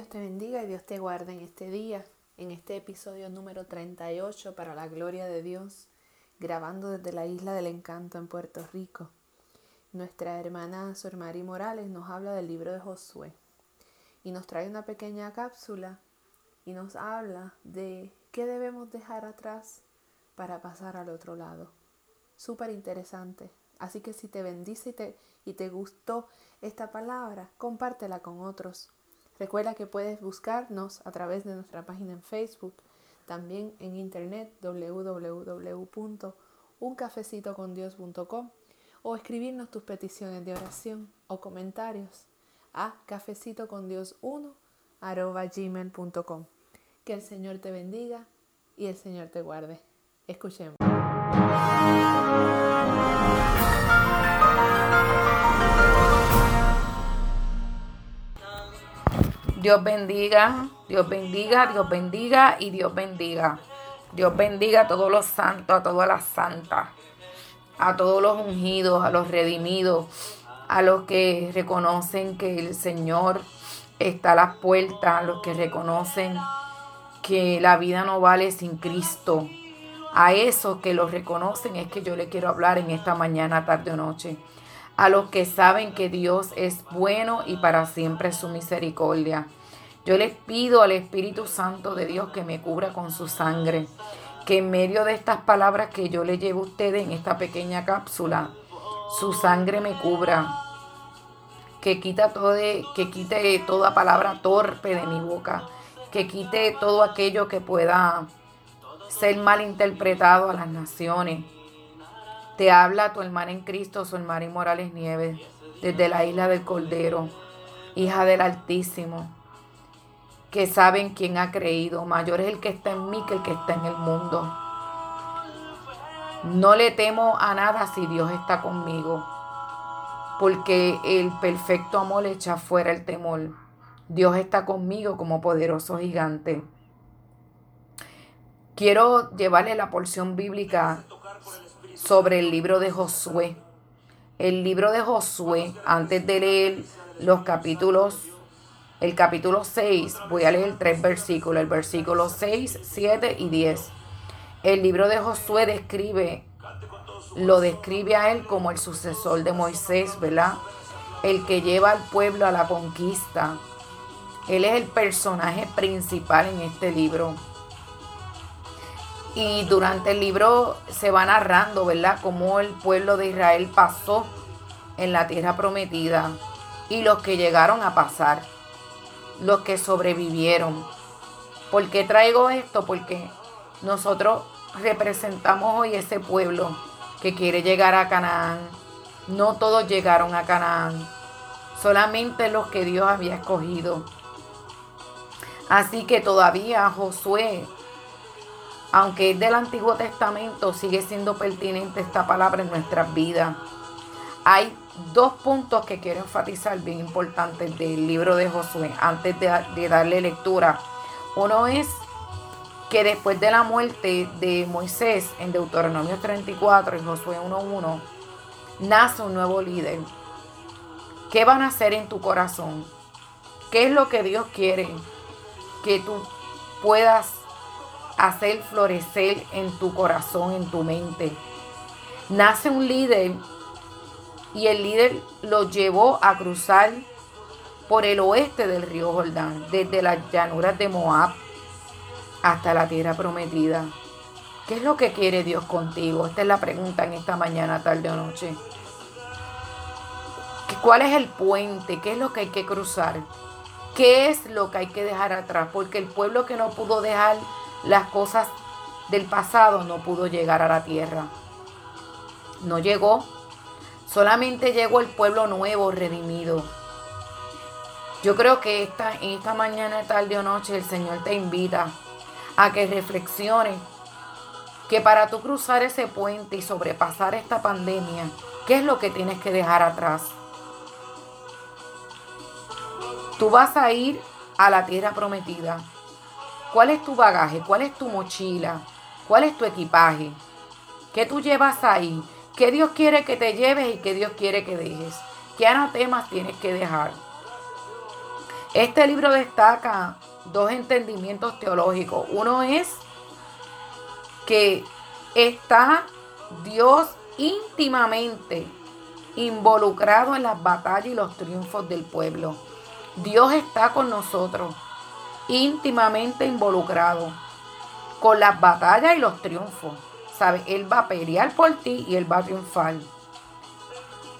Dios te bendiga y Dios te guarde en este día, en este episodio número 38 para la gloria de Dios, grabando desde la isla del encanto en Puerto Rico. Nuestra hermana Sor Mari Morales nos habla del libro de Josué y nos trae una pequeña cápsula y nos habla de qué debemos dejar atrás para pasar al otro lado. Súper interesante. Así que si te bendice y te, y te gustó esta palabra, compártela con otros. Recuerda que puedes buscarnos a través de nuestra página en Facebook, también en internet www.uncafecitocondios.com o escribirnos tus peticiones de oración o comentarios a cafecitocondios1 gmail.com. Que el Señor te bendiga y el Señor te guarde. Escuchemos. Dios bendiga, Dios bendiga, Dios bendiga y Dios bendiga. Dios bendiga a todos los santos, a todas las santas, a todos los ungidos, a los redimidos, a los que reconocen que el Señor está a las puertas, a los que reconocen que la vida no vale sin Cristo. A esos que lo reconocen es que yo le quiero hablar en esta mañana, tarde o noche a los que saben que Dios es bueno y para siempre su misericordia. Yo les pido al Espíritu Santo de Dios que me cubra con su sangre, que en medio de estas palabras que yo le llevo a ustedes en esta pequeña cápsula, su sangre me cubra, que, quita todo que quite toda palabra torpe de mi boca, que quite todo aquello que pueda ser mal interpretado a las naciones te habla tu hermana en Cristo, su hermana Morales Nieves, desde la isla del Cordero, hija del Altísimo, que saben quién ha creído. Mayor es el que está en mí que el que está en el mundo. No le temo a nada si Dios está conmigo, porque el perfecto amor echa fuera el temor. Dios está conmigo como poderoso gigante. Quiero llevarle la porción bíblica sobre el libro de Josué. El libro de Josué, antes de leer los capítulos, el capítulo 6, voy a leer tres versículos, el versículo 6, 7 y 10. El libro de Josué describe, lo describe a él como el sucesor de Moisés, ¿verdad? El que lleva al pueblo a la conquista. Él es el personaje principal en este libro. Y durante el libro se va narrando, ¿verdad?, cómo el pueblo de Israel pasó en la tierra prometida y los que llegaron a pasar, los que sobrevivieron. ¿Por qué traigo esto? Porque nosotros representamos hoy ese pueblo que quiere llegar a Canaán. No todos llegaron a Canaán, solamente los que Dios había escogido. Así que todavía Josué aunque es del Antiguo Testamento, sigue siendo pertinente esta palabra en nuestras vidas. Hay dos puntos que quiero enfatizar bien importantes del libro de Josué antes de, darle lectura. Uno es que después de la muerte de Moisés en Deuteronomio 34 y Josué 1.1, nace un nuevo líder. ¿Qué van a hacer en tu corazón? ¿Qué es lo que Dios quiere que tú puedas hacer florecer en tu corazón, en tu mente. Nace un líder y el líder lo llevó a cruzar por el oeste del río Jordán, desde las llanuras de Moab hasta la tierra prometida. ¿Qué es lo que quiere Dios contigo? Esta es la pregunta en esta mañana, tarde o noche. ¿Cuál es el puente? ¿Qué es lo que hay que cruzar? ¿Qué es lo que hay que dejar atrás? Porque el pueblo que no pudo dejar las cosas del pasado no pudo llegar a la tierra. No llegó. Solamente llegó el pueblo nuevo, redimido. Yo creo que esta, esta mañana, tarde o noche, el Señor te invita a que reflexiones que para tú cruzar ese puente y sobrepasar esta pandemia, ¿qué es lo que tienes que dejar atrás? Tú vas a ir a la tierra prometida. ¿Cuál es tu bagaje? ¿Cuál es tu mochila? ¿Cuál es tu equipaje? ¿Qué tú llevas ahí? ¿Qué Dios quiere que te lleves y qué Dios quiere que dejes? ¿Qué anatemas tienes que dejar? Este libro destaca dos entendimientos teológicos. Uno es que está Dios íntimamente involucrado en las batallas y los triunfos del pueblo. Dios está con nosotros, íntimamente involucrado con las batallas y los triunfos. ¿Sabe? Él va a pelear por ti y Él va a triunfar.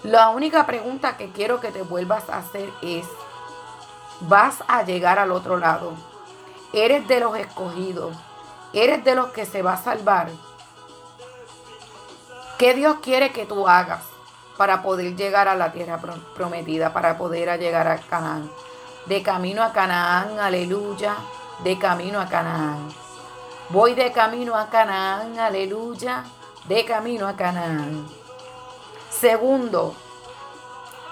La única pregunta que quiero que te vuelvas a hacer es, ¿vas a llegar al otro lado? ¿Eres de los escogidos? ¿Eres de los que se va a salvar? ¿Qué Dios quiere que tú hagas para poder llegar a la tierra prometida, para poder llegar a Canaán? De camino a Canaán, aleluya, de camino a Canaán. Voy de camino a Canaán, aleluya, de camino a Canaán. Segundo,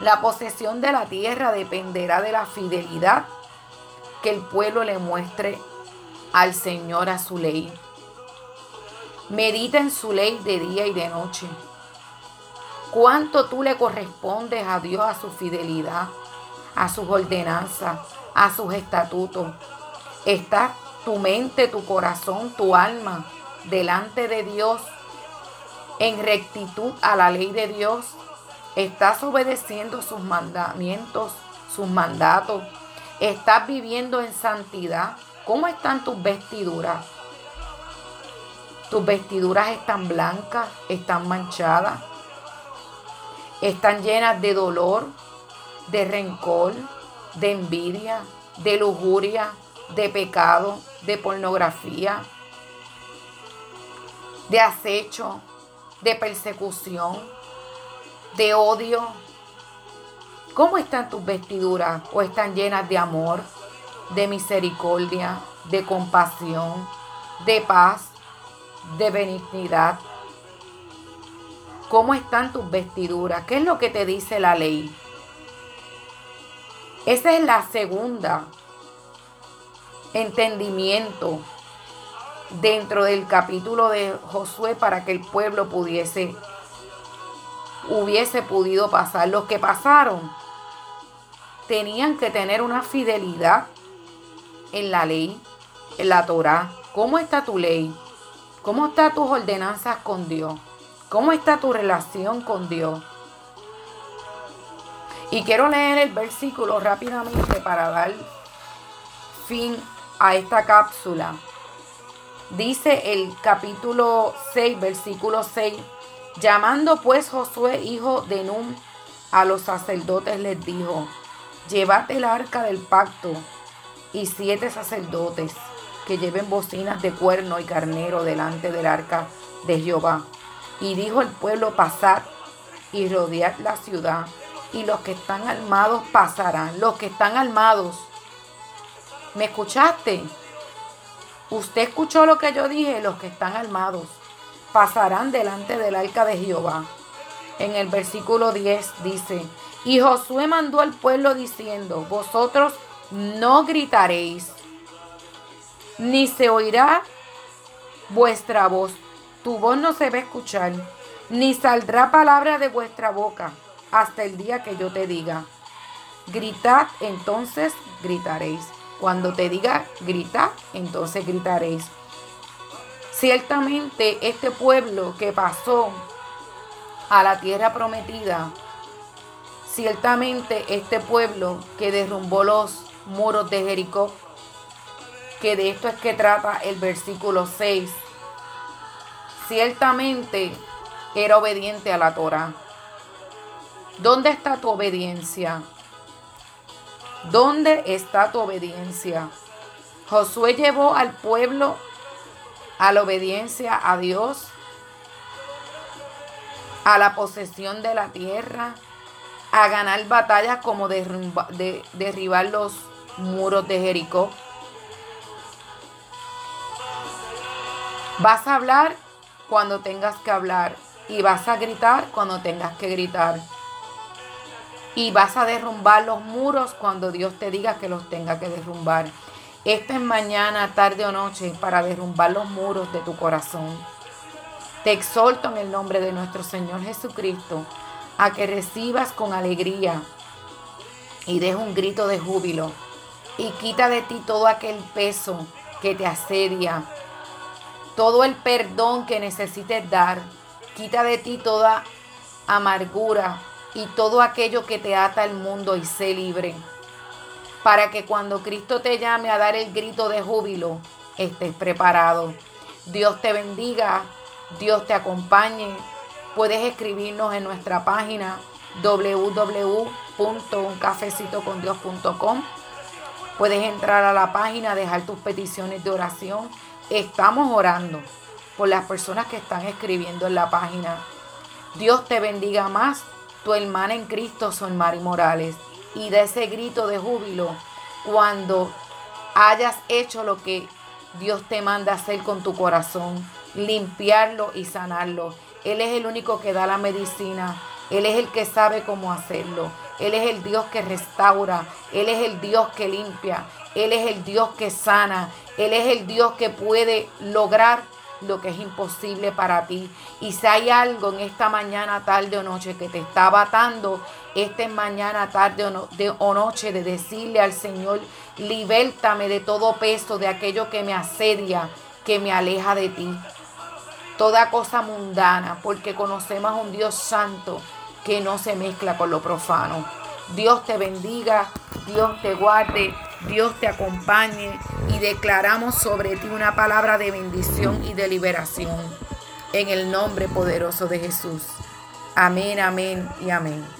la posesión de la tierra dependerá de la fidelidad que el pueblo le muestre al Señor a su ley. Medita en su ley de día y de noche. ¿Cuánto tú le correspondes a Dios a su fidelidad, a sus ordenanzas, a sus estatutos? Está tu mente, tu corazón, tu alma delante de Dios en rectitud a la ley de Dios. Estás obedeciendo sus mandamientos, sus mandatos. Estás viviendo en santidad. ¿Cómo están tus vestiduras? Tus vestiduras están blancas, están manchadas, están llenas de dolor, de rencor, de envidia, de lujuria, de pecado, de pornografía, de acecho, de persecución, de odio. ¿Cómo están tus vestiduras? ¿O están llenas de amor, de misericordia, de compasión, de paz, de benignidad. ¿Cómo están tus vestiduras? ¿Qué es lo que te dice la ley? Esa es la segunda entendimiento dentro del capítulo de Josué para que el pueblo pudiese hubiese podido pasar. Los que pasaron tenían que tener una fidelidad en la ley, en la Torah. ¿Cómo está tu ley? ¿Cómo están tus ordenanzas con Dios? ¿Cómo está tu relación con Dios? Y quiero leer el versículo rápidamente para dar fin a esta cápsula. Dice el capítulo 6, versículo 6, llamando pues Josué, hijo de Num, a los sacerdotes les dijo, llevad el arca del pacto y siete sacerdotes que lleven bocinas de cuerno y carnero delante del arca de Jehová. Y dijo el pueblo, pasad y rodead la ciudad, y los que están armados pasarán. Los que están armados. ¿Me escuchaste? Usted escuchó lo que yo dije, los que están armados pasarán delante del arca de Jehová. En el versículo 10 dice, y Josué mandó al pueblo diciendo, vosotros no gritaréis ni se oirá vuestra voz. Tu voz no se va a escuchar, ni saldrá palabra de vuestra boca hasta el día que yo te diga. Gritad, entonces gritaréis. Cuando te diga gritad, entonces gritaréis. Ciertamente este pueblo que pasó a la tierra prometida, ciertamente este pueblo que derrumbó los muros de Jericó, que de esto es que trata el versículo 6. Ciertamente era obediente a la Torah. ¿Dónde está tu obediencia? ¿Dónde está tu obediencia? Josué llevó al pueblo a la obediencia a Dios, a la posesión de la tierra, a ganar batallas como derribar los muros de Jericó. Vas a hablar cuando tengas que hablar y vas a gritar cuando tengas que gritar. Y vas a derrumbar los muros cuando Dios te diga que los tenga que derrumbar. Esta es mañana, tarde o noche para derrumbar los muros de tu corazón. Te exhorto en el nombre de nuestro Señor Jesucristo a que recibas con alegría y des un grito de júbilo y quita de ti todo aquel peso que te asedia, todo el perdón que necesites dar, quita de ti toda amargura y todo aquello que te ata al mundo y sé libre, para que cuando Cristo te llame a dar el grito de júbilo, estés preparado. Dios te bendiga, Dios te acompañe. Puedes escribirnos en nuestra página www.uncafecitocondios.com. Puedes entrar a la página, dejar tus peticiones de oración. Estamos orando por las personas que están escribiendo en la página. Dios te bendiga más, tu hermana en Cristo, Son Mari Morales. Y de ese grito de júbilo cuando hayas hecho lo que Dios te manda hacer con tu corazón, limpiarlo y sanarlo. Él es el único que da la medicina. Él es el que sabe cómo hacerlo. Él es el Dios que restaura. Él es el Dios que limpia. Él es el Dios que sana. Él es el Dios que puede lograr lo que es imposible para ti. Y si hay algo en esta mañana, tarde o noche que te está batando, esta mañana, tarde o, de, o noche de decirle al Señor, libértame de todo peso, de aquello que me asedia, que me aleja de ti. Toda cosa mundana, porque conocemos a un Dios santo que no se mezcla con lo profano. Dios te bendiga, Dios te guarde, Dios te acompañe y declaramos sobre ti una palabra de bendición y de liberación. En el nombre poderoso de Jesús. Amén, amén y amén.